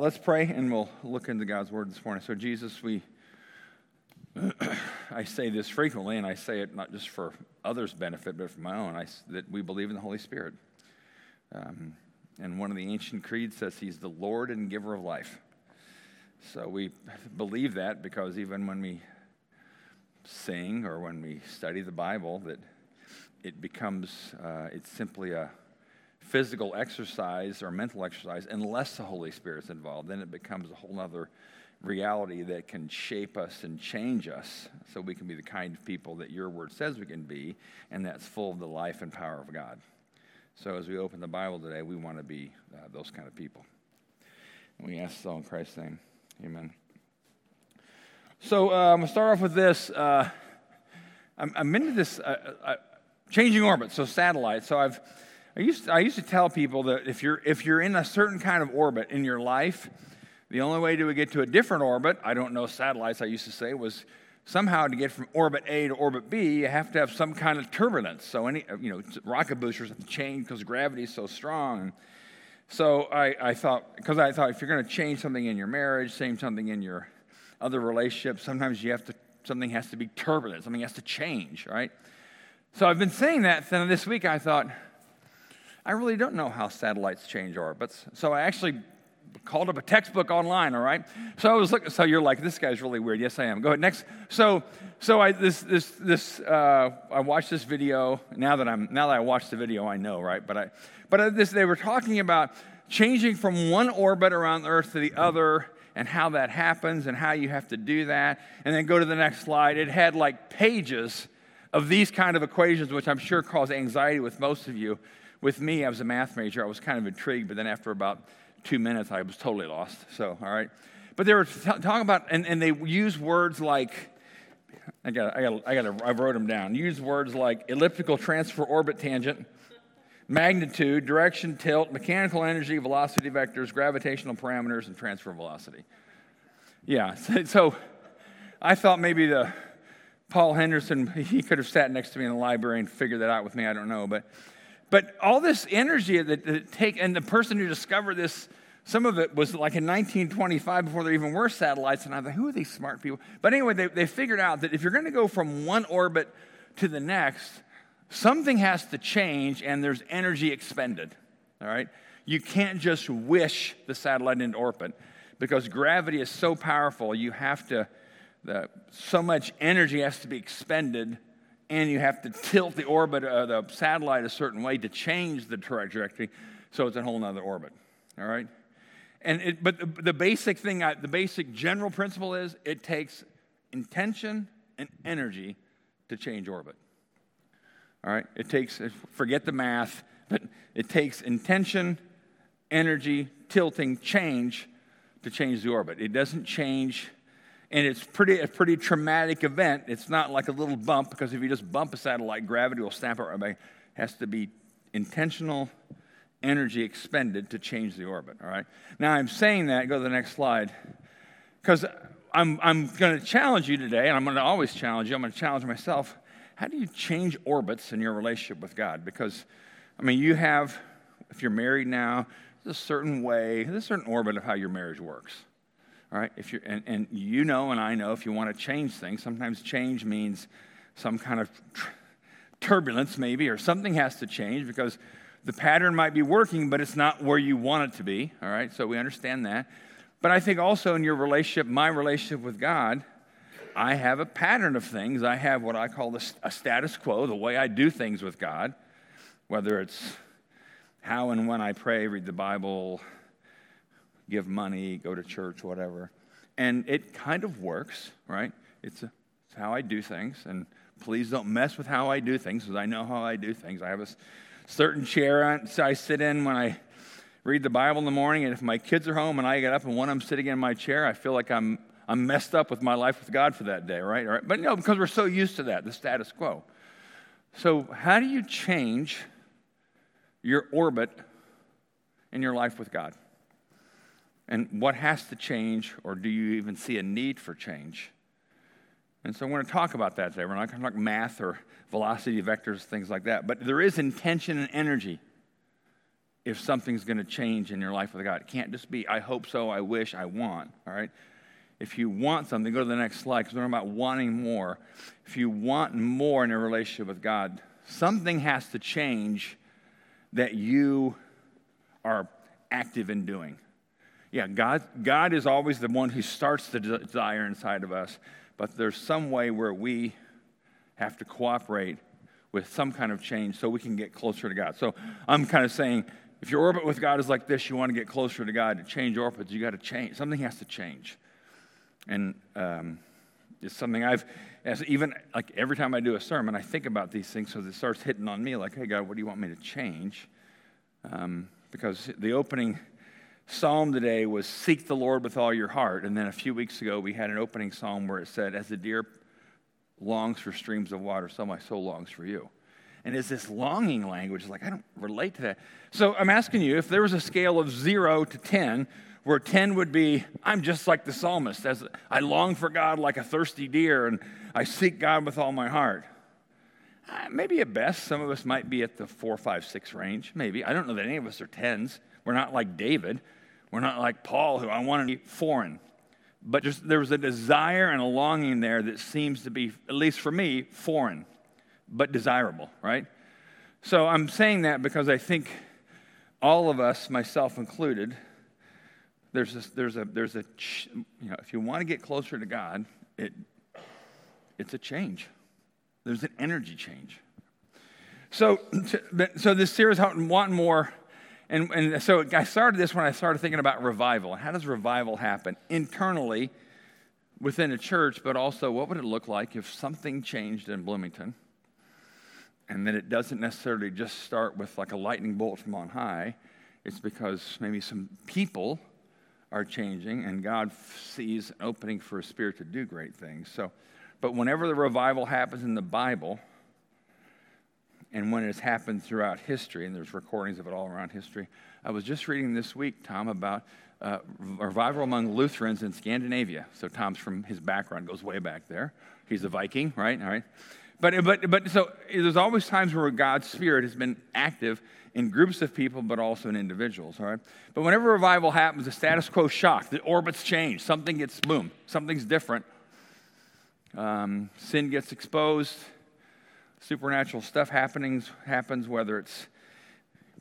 Let's pray and we'll look into God's word this morning. So, Jesus, we, I say this frequently, and I say it not just for others' benefit, but for my own, I, that we believe in the Holy Spirit. Um, and one of the ancient creeds says he's the Lord and giver of life. So we believe that because even when we sing or when we study the Bible, that it becomes, uh, it's simply a physical exercise or mental exercise unless the Holy Spirit's involved. Then it becomes a whole other reality that can shape us and change us so we can be the kind of people that your word says we can be, and that's full of the life and power of God. So as we open the Bible today, we want to be uh, those kind of people. And we ask so in Christ's name. Amen. So uh, I'm going to start off with this. Uh, I'm, I'm, into this uh, uh, changing orbit, so satellites. So I've I used, to, I used to tell people that if you're, if you're in a certain kind of orbit in your life, the only way to get to a different orbit, I don't know satellites, I used to say, was somehow to get from orbit A to orbit B, you have to have some kind of turbulence. So, any, you know, rocket boosters have to change because gravity is so strong. So, I, I thought, because I thought if you're going to change something in your marriage, change something in your other relationships, sometimes you have to, something has to be turbulent, something has to change, right? So, I've been saying that. Then this week I thought, I really don't know how satellites change orbits. So I actually called up a textbook online, all right? So I was looking, so you're like, this guy's really weird. Yes, I am. Go ahead, next. So, so I, this, this, this, uh, I watched this video. Now that I'm, now that I watched the video, I know, right? But I, but this, they were talking about changing from one orbit around the Earth to the other and how that happens and how you have to do that. And then go to the next slide. It had like pages of these kind of equations, which I'm sure cause anxiety with most of you with me, I was a math major. I was kind of intrigued, but then after about two minutes, I was totally lost. So, all right. But they were t- talking about, and, and they use words like, I got, I got, I got, I wrote them down. Use words like elliptical transfer orbit tangent, magnitude, direction, tilt, mechanical energy, velocity vectors, gravitational parameters, and transfer velocity. Yeah. So, so I thought maybe the Paul Henderson he could have sat next to me in the library and figured that out with me. I don't know, but but all this energy that, it take, and the person who discovered this, some of it was like in 1925 before there even were satellites. And I thought, who are these smart people? But anyway, they, they figured out that if you're going to go from one orbit to the next, something has to change and there's energy expended. All right? You can't just wish the satellite into orbit because gravity is so powerful, you have to, the, so much energy has to be expended and you have to tilt the orbit of the satellite a certain way to change the trajectory so it's a whole other orbit. All right? And it, but the, the basic thing, the basic general principle is it takes intention and energy to change orbit. All right? It takes, forget the math, but it takes intention, energy, tilting, change to change the orbit. It doesn't change and it's pretty a pretty traumatic event. It's not like a little bump because if you just bump a satellite, gravity will snap it right back. It has to be intentional energy expended to change the orbit. All right. Now I'm saying that. Go to the next slide, because I'm I'm going to challenge you today, and I'm going to always challenge you. I'm going to challenge myself. How do you change orbits in your relationship with God? Because, I mean, you have, if you're married now, there's a certain way, there's a certain orbit of how your marriage works. All right, if you're, and, and you know, and I know, if you want to change things, sometimes change means some kind of turbulence, maybe, or something has to change because the pattern might be working, but it's not where you want it to be. All right, so we understand that. But I think also in your relationship, my relationship with God, I have a pattern of things. I have what I call a status quo, the way I do things with God, whether it's how and when I pray, read the Bible, give money, go to church, whatever. And it kind of works, right? It's, a, it's how I do things. And please don't mess with how I do things because I know how I do things. I have a certain chair I sit in when I read the Bible in the morning. And if my kids are home and I get up and one of them sitting in my chair, I feel like I'm, I'm messed up with my life with God for that day, right? right? But no, because we're so used to that, the status quo. So, how do you change your orbit in your life with God? And what has to change, or do you even see a need for change? And so I want to talk about that today. We're not going to talk math or velocity vectors, things like that, but there is intention and energy if something's going to change in your life with God. It can't just be, I hope so, I wish, I want, all right? If you want something, go to the next slide because we're talking about wanting more. If you want more in a relationship with God, something has to change that you are active in doing. Yeah, God, God is always the one who starts the desire inside of us, but there's some way where we have to cooperate with some kind of change so we can get closer to God. So I'm kind of saying if your orbit with God is like this, you want to get closer to God, to change orbits, you got to change. Something has to change. And um, it's something I've, as even like every time I do a sermon, I think about these things so it starts hitting on me like, hey, God, what do you want me to change? Um, because the opening psalm today was seek the Lord with all your heart. And then a few weeks ago, we had an opening psalm where it said, as the deer longs for streams of water, so my soul longs for you. And it's this longing language. Like, I don't relate to that. So I'm asking you if there was a scale of zero to 10, where 10 would be, I'm just like the psalmist, as I long for God like a thirsty deer, and I seek God with all my heart. Uh, maybe at best, some of us might be at the four, five, six range. Maybe. I don't know that any of us are tens. We're not like David. We're not like Paul, who I want to be foreign. But just, there was a desire and a longing there that seems to be, at least for me, foreign but desirable, right? So I'm saying that because I think all of us, myself included, there's a, there's a, there's a, you know, if you want to get closer to God, it, it's a change. There's an energy change. So, so this series, want more, and, and so I started this when I started thinking about revival. How does revival happen internally within a church, but also what would it look like if something changed in Bloomington? and then it doesn't necessarily just start with like a lightning bolt from on high. It's because maybe some people are changing and God sees an opening for a spirit to do great things. So, but whenever the revival happens in the Bible, and when it has happened throughout history, and there's recordings of it all around history, I was just reading this week, Tom, about uh, revival among Lutherans in Scandinavia. So Tom's from his background goes way back there. He's a Viking, right? All right. But, but, but so there's always times where God's Spirit has been active in groups of people, but also in individuals, all right? But whenever revival happens, the status quo shock, the orbits change, something gets, boom, something's different. Um, sin gets exposed, supernatural stuff happenings, happens, whether it's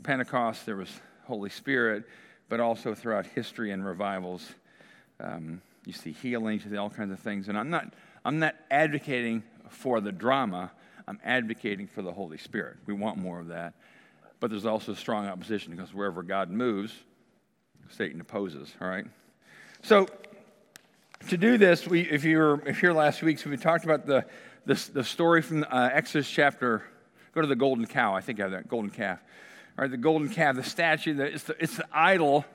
Pentecost, there was Holy Spirit, but also throughout history and revivals. Um, you see healings, you see all kinds of things. And I'm not, I'm not advocating for the drama, I'm advocating for the Holy Spirit. We want more of that. But there's also strong opposition because wherever God moves, Satan opposes, all right? So, to do this, we, if you were if here last week, so we talked about the, the, story from uh, Exodus chapter, go to the golden cow, I think I have that, golden calf. All right, the golden calf, the statue, the, it's, the, it's the idol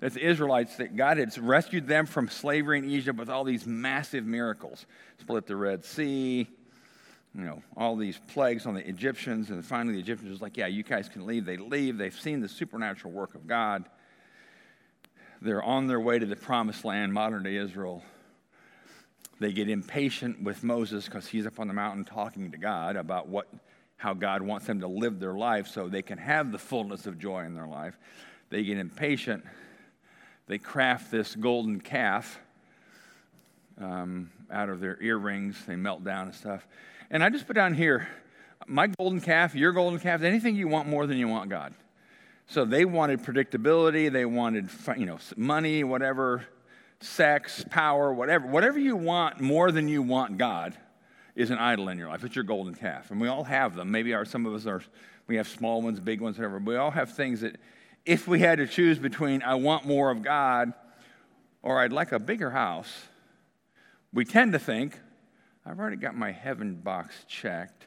that the Israelites, that God had rescued them from slavery in Egypt with all these massive miracles. Split the Red Sea, you know, all these plagues on the Egyptians. And finally, the Egyptians was like, yeah, you guys can leave. They leave. They've seen the supernatural work of God. They're on their way to the promised land, modern day Israel. They get impatient with Moses because he's up on the mountain talking to God about what, how God wants them to live their life so they can have the fullness of joy in their life. They get impatient they craft this golden calf um, out of their earrings. They melt down and stuff. And I just put down here my golden calf, your golden calf, anything you want more than you want God. So they wanted predictability, they wanted you know money, whatever, sex, power, whatever, whatever you want more than you want God is an idol in your life. It's your golden calf, and we all have them. Maybe our, some of us are we have small ones, big ones, whatever. We all have things that if we had to choose between I want more of God or I'd like a bigger house, we tend to think, I've already got my heaven box checked,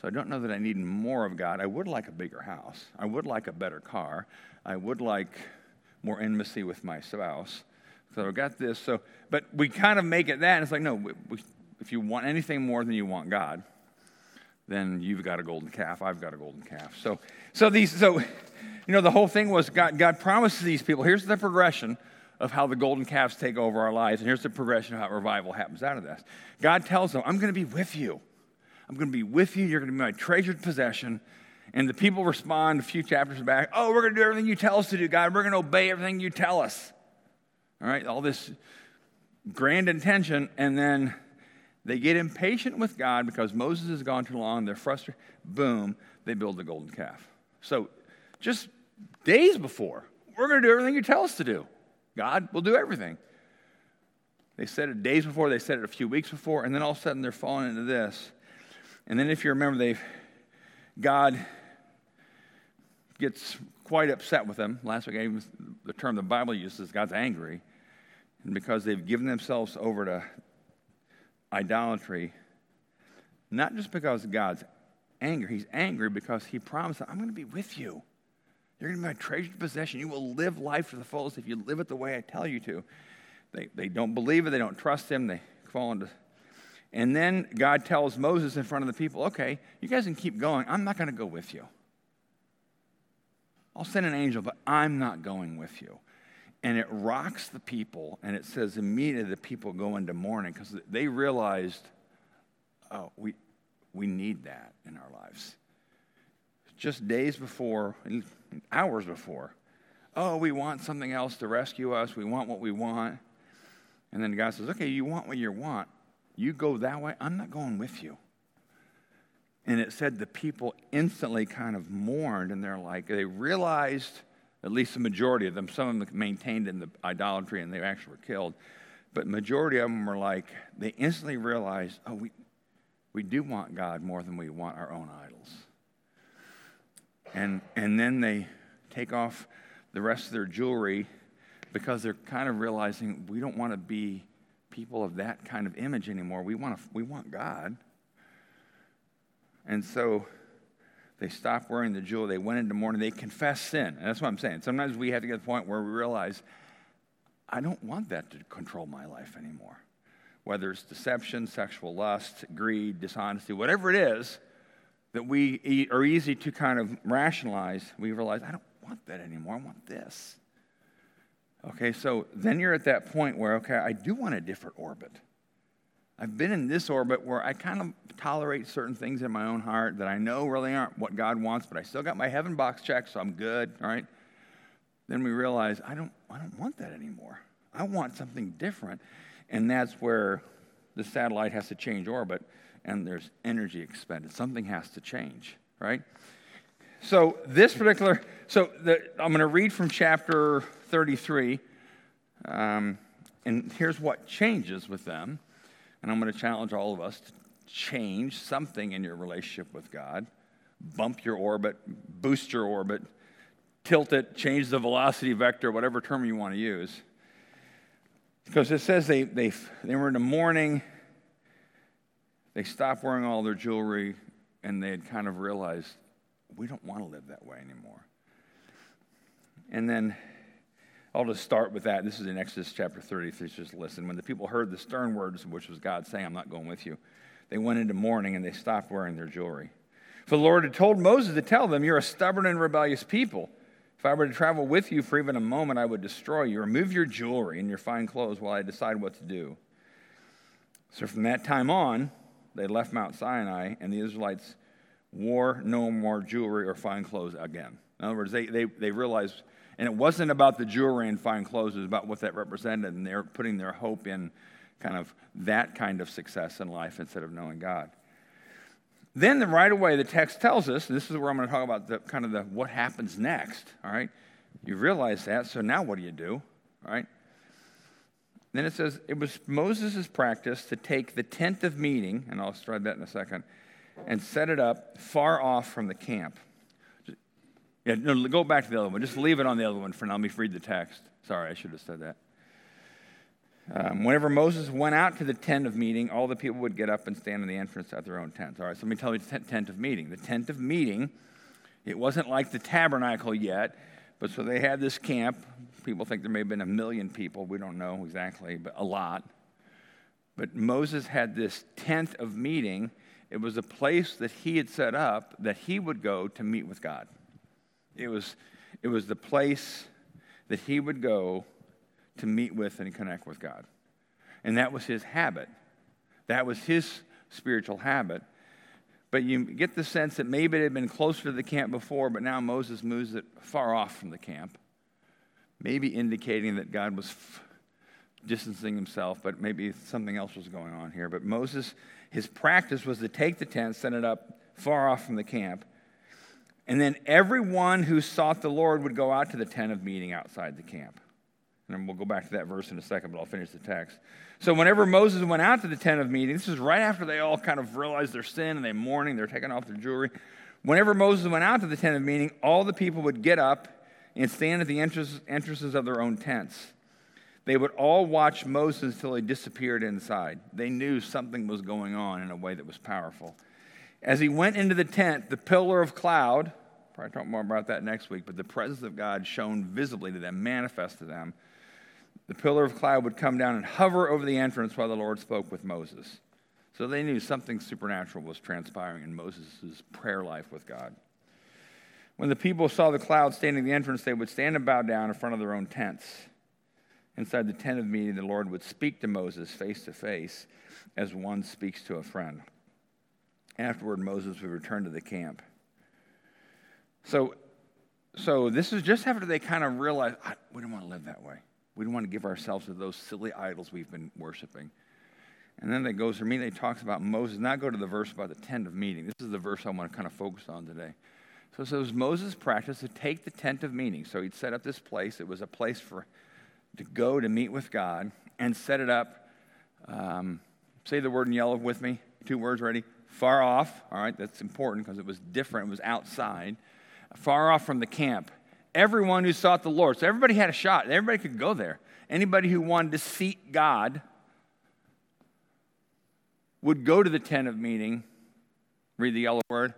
so I don't know that I need more of God. I would like a bigger house. I would like a better car. I would like more intimacy with my spouse. So I've got this. So, but we kind of make it that, and it's like, no, we, we, if you want anything more than you want God, then you've got a golden calf. I've got a golden calf. So, so these, so you know, the whole thing was God, God promises these people here's the progression of how the golden calves take over our lives, and here's the progression of how revival happens out of this. God tells them, I'm going to be with you. I'm going to be with you. You're going to be my treasured possession. And the people respond a few chapters back, oh, we're going to do everything you tell us to do, God. We're going to obey everything you tell us. All right, all this grand intention. And then they get impatient with God because Moses has gone too long. They're frustrated. Boom, they build the golden calf. So just days before, we're going to do everything you tell us to do. God will do everything. They said it days before, they said it a few weeks before, and then all of a sudden they're falling into this. And then if you remember, they God gets quite upset with them. Last week I used the term the Bible uses, God's angry. And because they've given themselves over to idolatry, not just because God's anger, he's angry because he promised, I'm going to be with you. You're going to be my treasured possession. You will live life to the fullest if you live it the way I tell you to. They, they don't believe it, they don't trust him, they fall into. And then God tells Moses in front of the people, okay, you guys can keep going. I'm not going to go with you. I'll send an angel, but I'm not going with you. And it rocks the people, and it says immediately the people go into mourning because they realized, oh, we, we need that in our lives. Just days before, hours before, oh, we want something else to rescue us. We want what we want. And then God says, okay, you want what you want. You go that way. I'm not going with you. And it said the people instantly kind of mourned, and they're like, they realized, at least the majority of them, some of them maintained in the idolatry and they actually were killed, but majority of them were like, they instantly realized, oh, we, we do want God more than we want our own idols. And, and then they take off the rest of their jewelry because they're kind of realizing we don't want to be people of that kind of image anymore. We want, to, we want God. And so they stopped wearing the jewel. They went into mourning. They confessed sin. And that's what I'm saying. Sometimes we have to get to the point where we realize, I don't want that to control my life anymore. Whether it's deception, sexual lust, greed, dishonesty, whatever it is that we are easy to kind of rationalize, we realize, I don't want that anymore. I want this. Okay, so then you're at that point where, okay, I do want a different orbit. I've been in this orbit where I kind of tolerate certain things in my own heart that I know really aren't what God wants, but I still got my heaven box checked, so I'm good, all right? Then we realize I don't, I don't want that anymore. I want something different. And that's where the satellite has to change orbit and there's energy expended. Something has to change, right? So this particular, so the, I'm going to read from chapter 33, um, and here's what changes with them. And I'm going to challenge all of us change something in your relationship with God. Bump your orbit, boost your orbit, tilt it, change the velocity vector, whatever term you want to use. Because it says they, they, they were in the mourning, they stopped wearing all their jewelry, and they had kind of realized we don't want to live that way anymore. And then I'll just start with that. This is in Exodus chapter 33. Just listen. When the people heard the stern words, which was God saying, I'm not going with you, they went into mourning and they stopped wearing their jewelry. For the Lord had told Moses to tell them, You're a stubborn and rebellious people. If I were to travel with you for even a moment, I would destroy you. Remove your jewelry and your fine clothes while I decide what to do. So from that time on, they left Mount Sinai, and the Israelites wore no more jewelry or fine clothes again. In other words, they, they, they realized, and it wasn't about the jewelry and fine clothes, it was about what that represented, and they're putting their hope in kind of that kind of success in life instead of knowing God. Then, the, right away, the text tells us, and this is where I'm going to talk about the kind of the what happens next, all right? You realize that, so now what do you do, all right? Then it says, it was Moses' practice to take the tent of meeting, and I'll start that in a second, and set it up far off from the camp. Yeah, no, go back to the other one. Just leave it on the other one for now. Let me read the text. Sorry, I should have said that. Um, whenever Moses went out to the tent of meeting, all the people would get up and stand in the entrance at their own tents. All right, so let me tell you the tent of meeting. The tent of meeting, it wasn't like the tabernacle yet, but so they had this camp. People think there may have been a million people. We don't know exactly, but a lot. But Moses had this tent of meeting it was a place that he had set up that he would go to meet with God. It was, it was the place that he would go to meet with and connect with God. And that was his habit. That was his spiritual habit. But you get the sense that maybe it had been closer to the camp before, but now Moses moves it far off from the camp, maybe indicating that God was f- distancing himself, but maybe something else was going on here. But Moses, his practice was to take the tent, set it up far off from the camp, and then everyone who sought the Lord would go out to the tent of meeting outside the camp. And we'll go back to that verse in a second, but I'll finish the text. So, whenever Moses went out to the tent of meeting, this is right after they all kind of realized their sin and they're mourning, they're taking off their jewelry. Whenever Moses went out to the tent of meeting, all the people would get up and stand at the entrances of their own tents. They would all watch Moses until he disappeared inside. They knew something was going on in a way that was powerful. As he went into the tent, the pillar of cloud, probably talk more about that next week, but the presence of God shone visibly to them, manifest to them the pillar of cloud would come down and hover over the entrance while the Lord spoke with Moses. So they knew something supernatural was transpiring in Moses' prayer life with God. When the people saw the cloud standing at the entrance, they would stand and bow down in front of their own tents. Inside the tent of meeting, the Lord would speak to Moses face to face as one speaks to a friend. Afterward, Moses would return to the camp. So, so this is just after they kind of realized, we don't want to live that way. We don't want to give ourselves to those silly idols we've been worshiping. And then it goes for me, they talks about Moses. Now go to the verse about the tent of meeting. This is the verse I want to kind of focus on today. So it says Moses' practice to take the tent of meeting. So he'd set up this place. It was a place for to go to meet with God and set it up. Um, say the word in yellow with me. Two words ready. Far off. All right, that's important because it was different. It was outside. Far off from the camp everyone who sought the Lord. So everybody had a shot. Everybody could go there. Anybody who wanted to seek God would go to the tent of meeting, read the yellow word,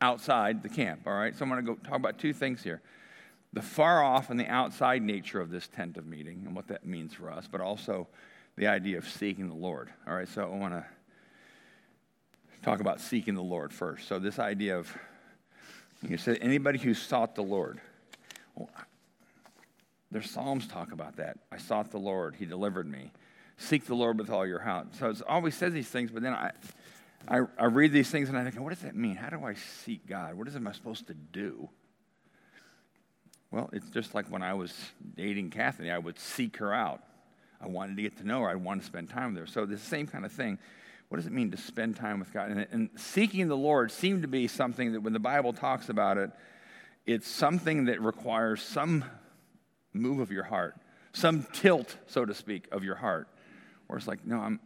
outside the camp. All right? So I'm going to go talk about two things here the far off and the outside nature of this tent of meeting and what that means for us, but also the idea of seeking the Lord. All right? So I want to talk about seeking the Lord first. So this idea of you said anybody who sought the Lord. Their Psalms talk about that. I sought the Lord, He delivered me. Seek the Lord with all your heart. So it always says these things, but then I, I, I read these things and I think, what does that mean? How do I seek God? What is am I supposed to do? Well, it's just like when I was dating Kathy, I would seek her out. I wanted to get to know her. I wanted to spend time with her. So the same kind of thing. What does it mean to spend time with God? And, and seeking the Lord seemed to be something that when the Bible talks about it, it's something that requires some move of your heart, some tilt, so to speak, of your heart. Where it's like, no, I'm,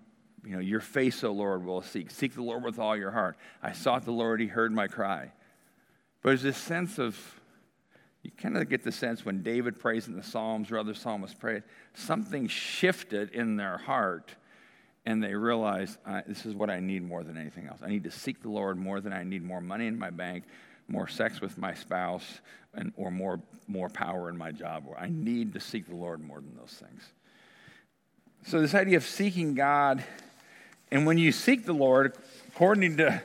you know, your face, O Lord, will seek. Seek the Lord with all your heart. I sought the Lord, he heard my cry. But there's this sense of, you kind of get the sense when David prays in the Psalms or other psalmists pray, something shifted in their heart and they realize this is what I need more than anything else. I need to seek the Lord more than I need more money in my bank, more sex with my spouse, and, or more, more power in my job. Or I need to seek the Lord more than those things. So, this idea of seeking God, and when you seek the Lord, according to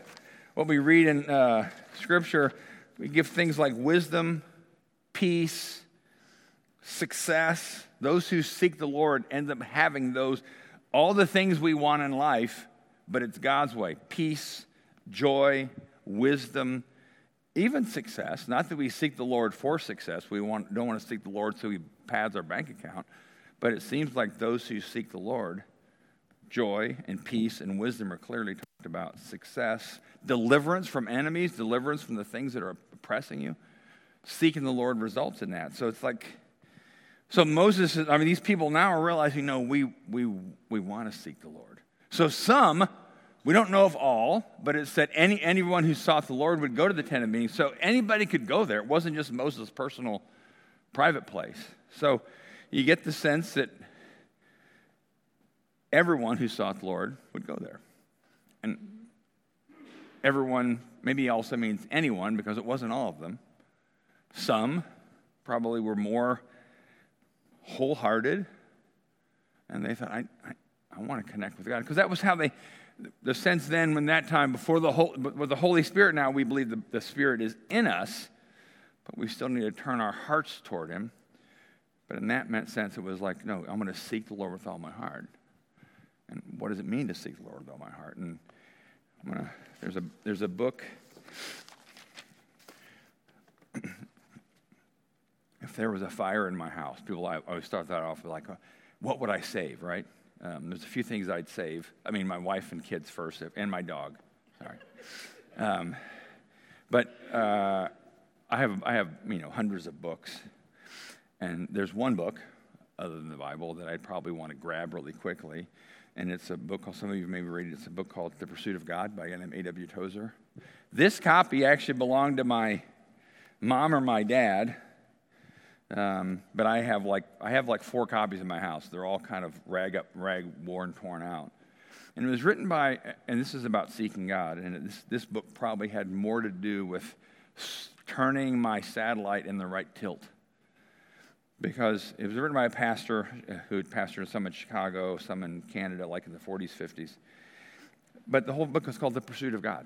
what we read in uh, Scripture, we give things like wisdom, peace, success. Those who seek the Lord end up having those, all the things we want in life, but it's God's way peace, joy, wisdom, even success, not that we seek the Lord for success, we want, don't want to seek the Lord so he pads our bank account, but it seems like those who seek the Lord, joy and peace and wisdom are clearly talked about. Success, deliverance from enemies, deliverance from the things that are oppressing you. Seeking the Lord results in that. So it's like, so Moses, I mean, these people now are realizing, no, we, we, we want to seek the Lord. So some we don't know of all, but it said any, anyone who sought the Lord would go to the tent of meeting. So anybody could go there. It wasn't just Moses' personal private place. So you get the sense that everyone who sought the Lord would go there. And everyone maybe also means anyone because it wasn't all of them. Some probably were more wholehearted and they thought, I, I, I want to connect with God. Because that was how they, the sense then when that time before the whole with the holy spirit now we believe the, the spirit is in us but we still need to turn our hearts toward him but in that meant sense it was like no i'm going to seek the lord with all my heart and what does it mean to seek the lord with all my heart and Gonna, there's, a, there's a book. if there was a fire in my house, people I always start that off with like, uh, what would I save, right? Um, there's a few things I'd save. I mean, my wife and kids first, and my dog. Sorry. Um, but uh, I have I have you know hundreds of books, and there's one book, other than the Bible, that I'd probably want to grab really quickly, and it's a book called some of you maybe read it. It's a book called The Pursuit of God by A.W. Tozer. This copy actually belonged to my mom or my dad. Um, but I have like I have like four copies in my house. They're all kind of rag up, rag worn, torn out. And it was written by, and this is about seeking God. And this, this book probably had more to do with turning my satellite in the right tilt. Because it was written by a pastor uh, who had pastored some in Chicago, some in Canada, like in the 40s, 50s. But the whole book was called The Pursuit of God.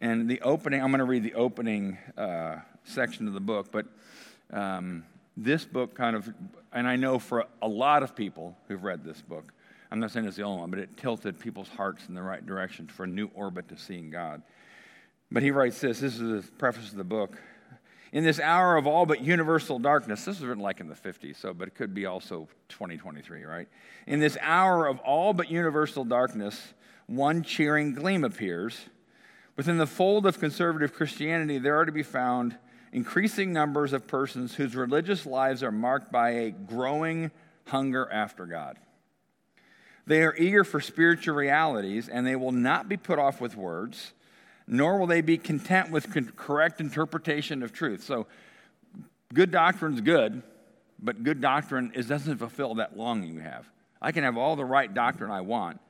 And the opening, I'm going to read the opening uh, section of the book, but um, this book kind of, and I know for a lot of people who've read this book, I'm not saying it's the only one, but it tilted people's hearts in the right direction for a new orbit to seeing God. But he writes this this is the preface of the book. In this hour of all but universal darkness, this was written like in the 50s, so, but it could be also 2023, right? In this hour of all but universal darkness, one cheering gleam appears. Within the fold of conservative Christianity, there are to be found increasing numbers of persons whose religious lives are marked by a growing hunger after God. They are eager for spiritual realities, and they will not be put off with words, nor will they be content with correct interpretation of truth. So, good doctrine is good, but good doctrine is, doesn't fulfill that longing we have. I can have all the right doctrine I want,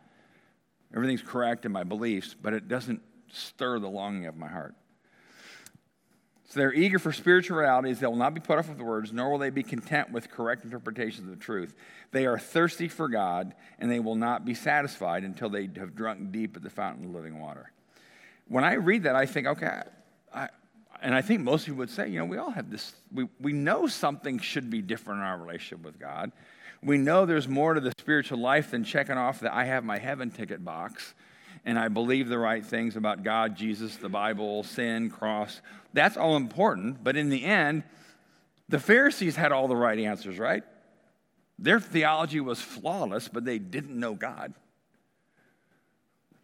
everything's correct in my beliefs, but it doesn't stir the longing of my heart. So they're eager for spiritual realities. They will not be put off with words, nor will they be content with correct interpretations of the truth. They are thirsty for God, and they will not be satisfied until they have drunk deep at the fountain of living water. When I read that, I think, okay, I, and I think most people would say, you know, we all have this, we, we know something should be different in our relationship with God. We know there's more to the spiritual life than checking off that I have my heaven ticket box and I believe the right things about God, Jesus, the Bible, sin, cross. That's all important. But in the end, the Pharisees had all the right answers, right? Their theology was flawless, but they didn't know God.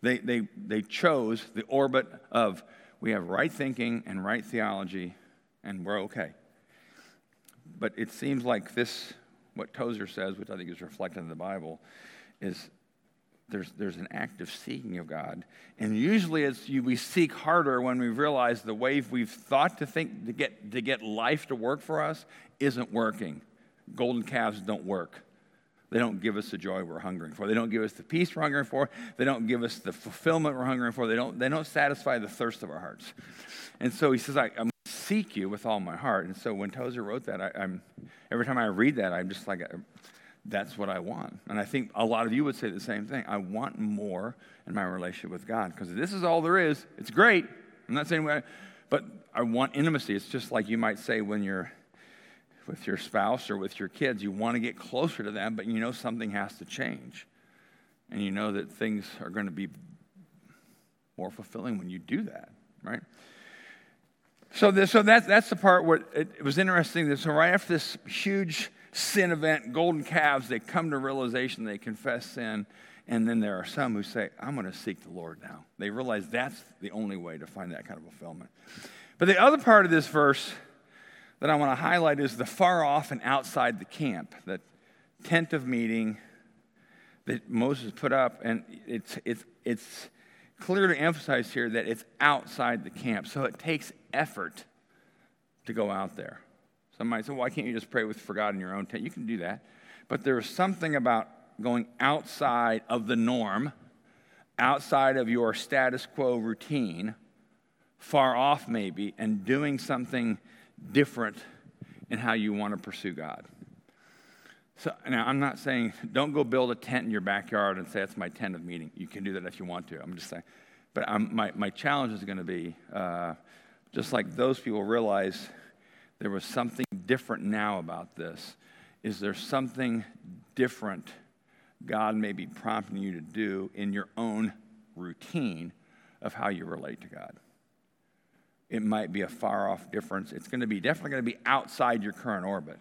They, they, they chose the orbit of we have right thinking and right theology, and we're okay. But it seems like this, what Tozer says, which I think is reflected in the Bible, is there's, there's an active seeking of God. And usually it's you, we seek harder when we realize the way we've thought to think to get, to get life to work for us isn't working. Golden calves don't work. They don't give us the joy we're hungering for. They don't give us the peace we're hungering for. They don't give us the fulfillment we're hungering for. They don't, they don't satisfy the thirst of our hearts. And so he says, I, am seek you with all my heart. And so when Tozer wrote that, I, am every time I read that, I'm just like, that's what I want. And I think a lot of you would say the same thing. I want more in my relationship with God because this is all there is. It's great. I'm not saying, but I want intimacy. It's just like you might say when you're with your spouse or with your kids, you want to get closer to them, but you know something has to change. And you know that things are going to be more fulfilling when you do that, right? So, this, so that, that's the part where it, it was interesting. So, right after this huge sin event, golden calves, they come to realization, they confess sin, and then there are some who say, I'm going to seek the Lord now. They realize that's the only way to find that kind of fulfillment. But the other part of this verse that I want to highlight is the far off and outside the camp, the tent of meeting that Moses put up. And it's, it's, it's clear to emphasize here that it's outside the camp. So it takes effort to go out there. Some might say, why can't you just pray with for God in your own tent? You can do that. But there's something about going outside of the norm, outside of your status quo routine, far off maybe, and doing something different in how you want to pursue God. So now I'm not saying don't go build a tent in your backyard and say that's my tent of meeting. You can do that if you want to. I'm just saying. But I'm, my, my challenge is going to be uh, just like those people realize there was something different now about this. Is there something different God may be prompting you to do in your own routine of how you relate to God. It might be a far off difference. It's going to be definitely going to be outside your current orbit.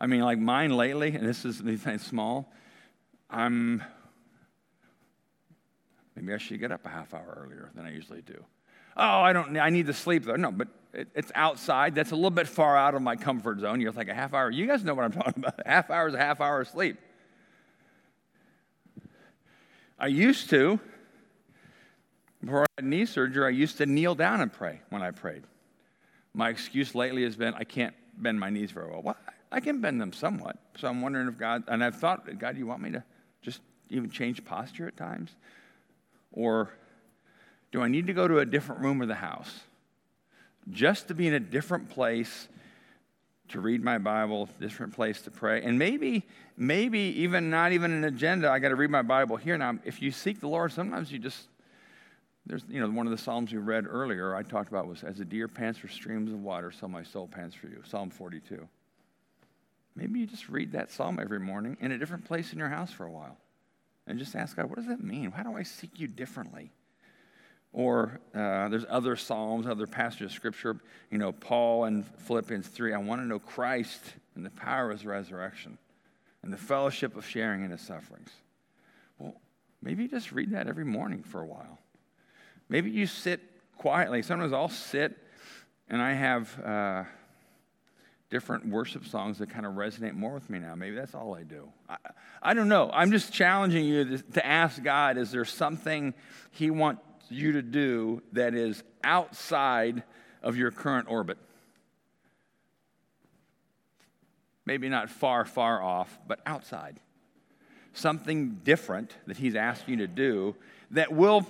I mean, like mine lately, and this is these things small, I'm maybe I should get up a half hour earlier than I usually do. Oh, I don't. I need to sleep though. No, but it, it's outside. That's a little bit far out of my comfort zone. You're like a half hour. You guys know what I'm talking about. Half hour is a half hour of sleep. I used to, before I had knee surgery, I used to kneel down and pray when I prayed. My excuse lately has been I can't bend my knees very well. Well, I can bend them somewhat. So I'm wondering if God, and I've thought, God, do you want me to just even change posture at times? Or do I need to go to a different room of the house just to be in a different place to read my Bible, different place to pray. And maybe, maybe even not even an agenda, I got to read my Bible here. Now, if you seek the Lord, sometimes you just, there's, you know, one of the Psalms we read earlier, I talked about was, as a deer pants for streams of water, so my soul pants for you. Psalm 42. Maybe you just read that psalm every morning in a different place in your house for a while and just ask God, what does that mean? How do I seek you differently? Or uh, there's other Psalms, other passages of Scripture. You know, Paul in Philippians 3, I want to know Christ and the power of his resurrection and the fellowship of sharing in his sufferings. Well, maybe you just read that every morning for a while. Maybe you sit quietly. Sometimes I'll sit and I have uh, different worship songs that kind of resonate more with me now. Maybe that's all I do. I, I don't know. I'm just challenging you to, to ask God is there something He wants you to do that is outside of your current orbit. Maybe not far, far off, but outside. Something different that He's asking you to do that will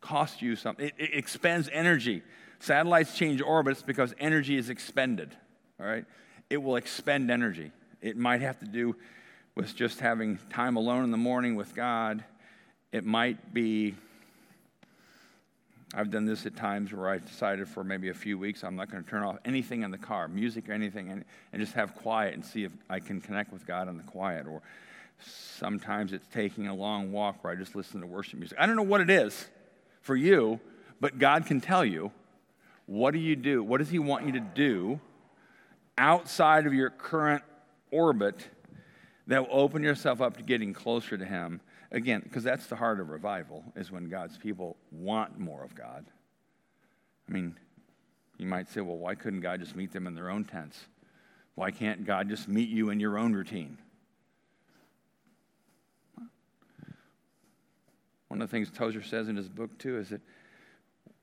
cost you something. It, it expends energy. Satellites change orbits because energy is expended, all right? It will expend energy. It might have to do with just having time alone in the morning with God. It might be I've done this at times where I've decided for maybe a few weeks I'm not going to turn off anything in the car, music or anything, and, and just have quiet and see if I can connect with God in the quiet. Or sometimes it's taking a long walk where I just listen to worship music. I don't know what it is for you, but God can tell you what do you do? What does He want you to do outside of your current orbit that will open yourself up to getting closer to Him Again, because that's the heart of revival, is when God's people want more of God. I mean, you might say, well, why couldn't God just meet them in their own tents? Why can't God just meet you in your own routine? One of the things Tozer says in his book, too, is that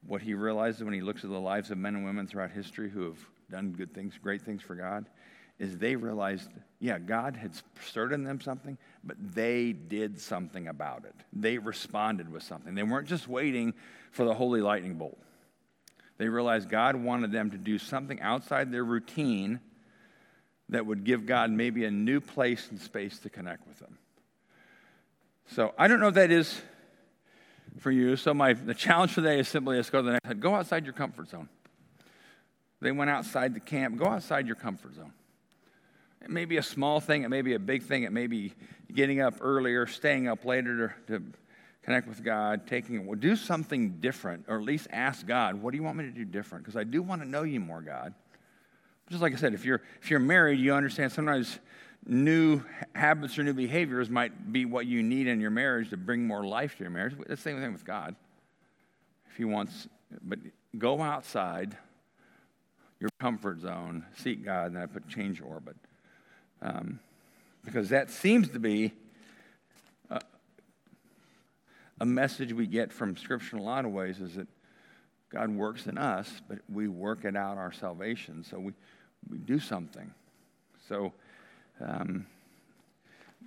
what he realizes when he looks at the lives of men and women throughout history who have done good things, great things for God, is they realized, yeah, God had stirred in them something, but they did something about it. They responded with something. They weren't just waiting for the holy lightning bolt. They realized God wanted them to do something outside their routine that would give God maybe a new place and space to connect with them. So I don't know if that is for you. So my the challenge today is simply let's go to the next. Go outside your comfort zone. They went outside the camp. Go outside your comfort zone. It may be a small thing, it may be a big thing, it may be getting up earlier, staying up later to, to connect with God, taking. Well, do something different, or at least ask God, what do you want me to do different? Because I do want to know you more, God. Just like I said, if you're if you're married, you understand sometimes new habits or new behaviors might be what you need in your marriage to bring more life to your marriage. It's the same thing with God. If He wants, but go outside your comfort zone, seek God, and I put change your orbit. Um, because that seems to be a, a message we get from Scripture in a lot of ways is that God works in us, but we work it out our salvation. So we, we do something. So, um,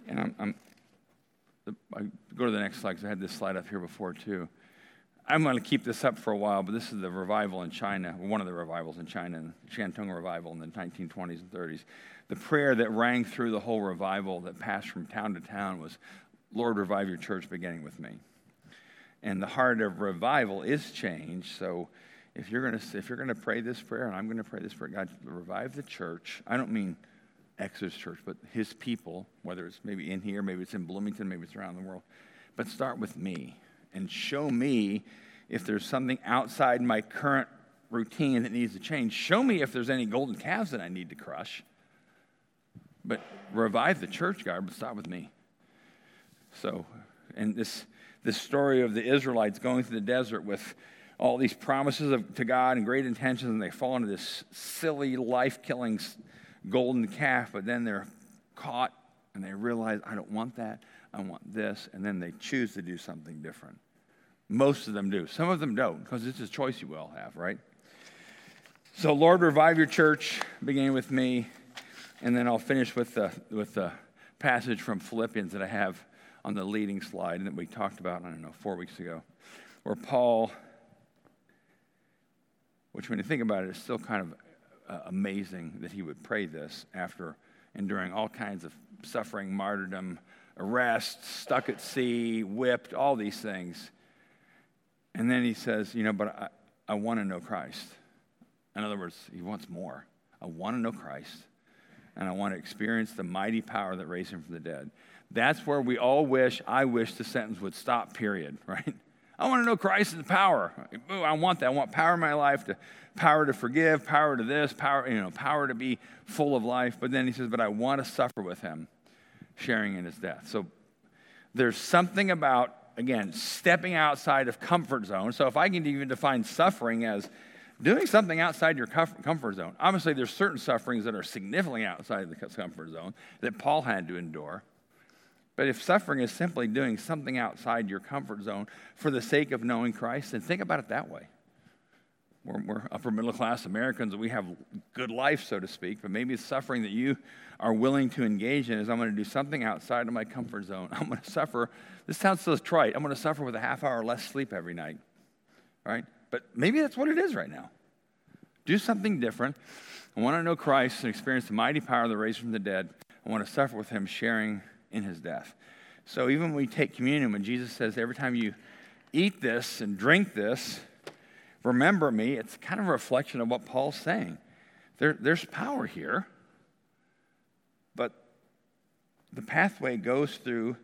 and I'm, I'm I go to the next slide because I had this slide up here before too. I'm going to keep this up for a while, but this is the revival in China, one of the revivals in China, the Shantung revival in the 1920s and 30s the prayer that rang through the whole revival that passed from town to town was, Lord, revive your church beginning with me. And the heart of revival is change. So if you're going to if you're going to pray this prayer, and I'm going to pray this prayer, God, revive the church. I don't mean Exodus Church, but His people, whether it's maybe in here, maybe it's in Bloomington, maybe it's around the world. but start with me and show me if there's something outside my current routine that needs to change. Show me if there's any golden calves that I need to crush. But revive the church, God, but start with me. So, and this, this story of the Israelites going through the desert with all these promises of, to God and great intentions, and they fall into this silly, life killing golden calf, but then they're caught and they realize, I don't want that, I want this, and then they choose to do something different. Most of them do. Some of them don't, because it's a choice you all have, right? So, Lord, revive your church, beginning with me, and then I'll finish with the, with the passage from Philippians that I have on the leading slide that we talked about, I don't know, four weeks ago, where Paul, which when you think about it, is still kind of uh, amazing that he would pray this after enduring all kinds of suffering, martyrdom, arrest, stuck at sea, whipped, all these things. And then he says, You know, but I, I want to know Christ. In other words, he wants more. I want to know Christ, and I want to experience the mighty power that raised him from the dead. That's where we all wish, I wish the sentence would stop, period, right? I want to know Christ's power. I want that. I want power in my life to power to forgive, power to this, power, you know, power to be full of life. But then he says, but I want to suffer with him, sharing in his death. So there's something about, again, stepping outside of comfort zone. So if I can even define suffering as doing something outside your comfort zone. Obviously, there's certain sufferings that are significantly outside the comfort zone that Paul had to endure. But if suffering is simply doing something outside your comfort zone for the sake of knowing Christ, then think about it that way. We're, we're upper middle class Americans, we have good life, so to speak, but maybe the suffering that you are willing to engage in is I'm going to do something outside of my comfort zone. I'm going to suffer. This sounds so trite. I'm going to suffer with a half hour less sleep every night, right? But maybe that's what it is right now. Do something different. I want to know Christ and experience the mighty power that raised from the dead. I want to suffer with him, sharing in his death. So even when we take communion, when Jesus says, every time you eat this and drink this, remember me, it's kind of a reflection of what Paul's saying. There, there's power here, but the pathway goes through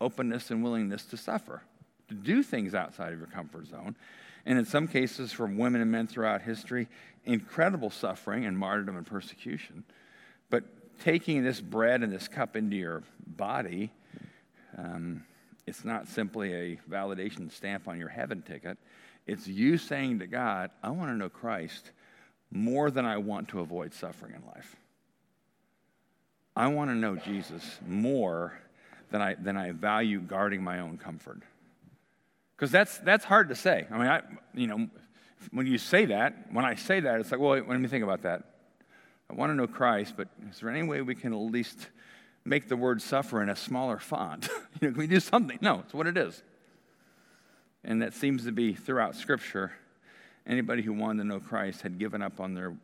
openness and willingness to suffer, to do things outside of your comfort zone. And in some cases, from women and men throughout history, incredible suffering and martyrdom and persecution. But taking this bread and this cup into your body, um, it's not simply a validation stamp on your heaven ticket. It's you saying to God, I want to know Christ more than I want to avoid suffering in life. I want to know Jesus more than I, than I value guarding my own comfort. Because that's, that's hard to say. I mean, I, you know, when you say that, when I say that, it's like, well, wait, let me think about that. I want to know Christ, but is there any way we can at least make the word suffer in a smaller font? you know, can we do something? No, it's what it is. And that seems to be throughout Scripture. Anybody who wanted to know Christ had given up on their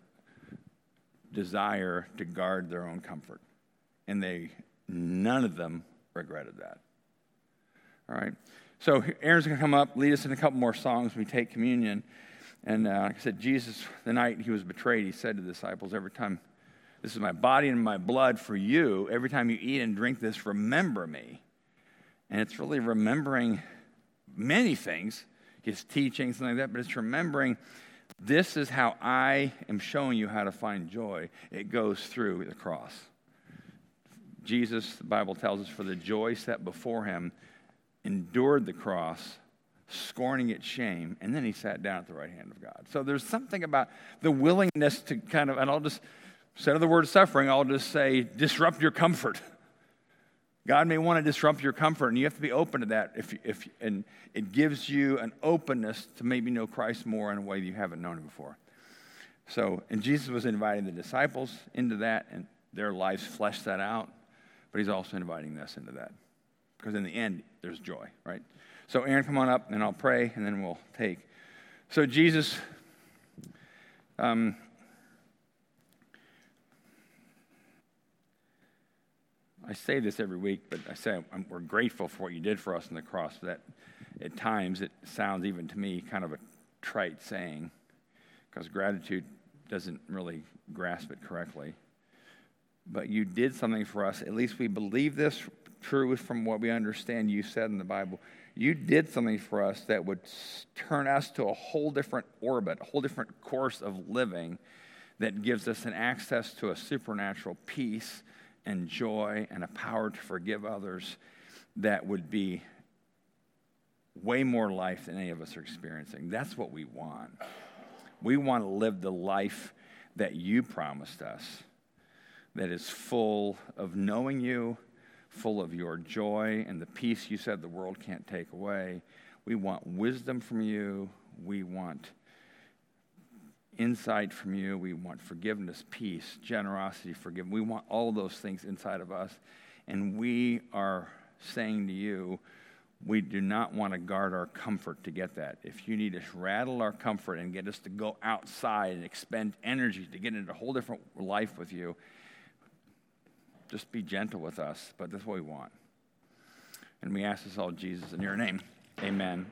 desire to guard their own comfort. And they, none of them regretted that. All right. So Aaron's going to come up, lead us in a couple more songs. We take communion. And uh, like I said, Jesus, the night he was betrayed, he said to the disciples, Every time, this is my body and my blood for you. Every time you eat and drink this, remember me. And it's really remembering many things, his teachings, something like that, but it's remembering this is how I am showing you how to find joy. It goes through the cross. Jesus, the Bible tells us, for the joy set before him, endured the cross scorning its shame, and then he sat down at the right hand of God. So there's something about the willingness to kind of, and I'll just, instead of the word suffering, I'll just say disrupt your comfort. God may want to disrupt your comfort, and you have to be open to that. If, if, and it gives you an openness to maybe know Christ more in a way you haven't known him before. So, and Jesus was inviting the disciples into that, and their lives fleshed that out, but he's also inviting us into that. Because in the end, there's joy, right? So, Aaron, come on up and I'll pray and then we'll take. So, Jesus, um, I say this every week, but I say I'm, we're grateful for what you did for us on the cross. That at times it sounds even to me kind of a trite saying, because gratitude doesn't really grasp it correctly. But you did something for us. At least we believe this truth, from what we understand you said in the Bible, you did something for us that would turn us to a whole different orbit, a whole different course of living that gives us an access to a supernatural peace and joy and a power to forgive others that would be way more life than any of us are experiencing. That's what we want. We want to live the life that you promised us, that is full of knowing you, full of your joy and the peace you said the world can't take away. We want wisdom from you. We want insight from you. We want forgiveness, peace, generosity, forgiveness. We want all those things inside of us. And we are saying to you, we do not want to guard our comfort to get that. If you need to rattle our comfort and get us to go outside and expend energy to get into a whole different life with you, just be gentle with us. But that's what we want. And we ask this all, Jesus, in your name. Amen.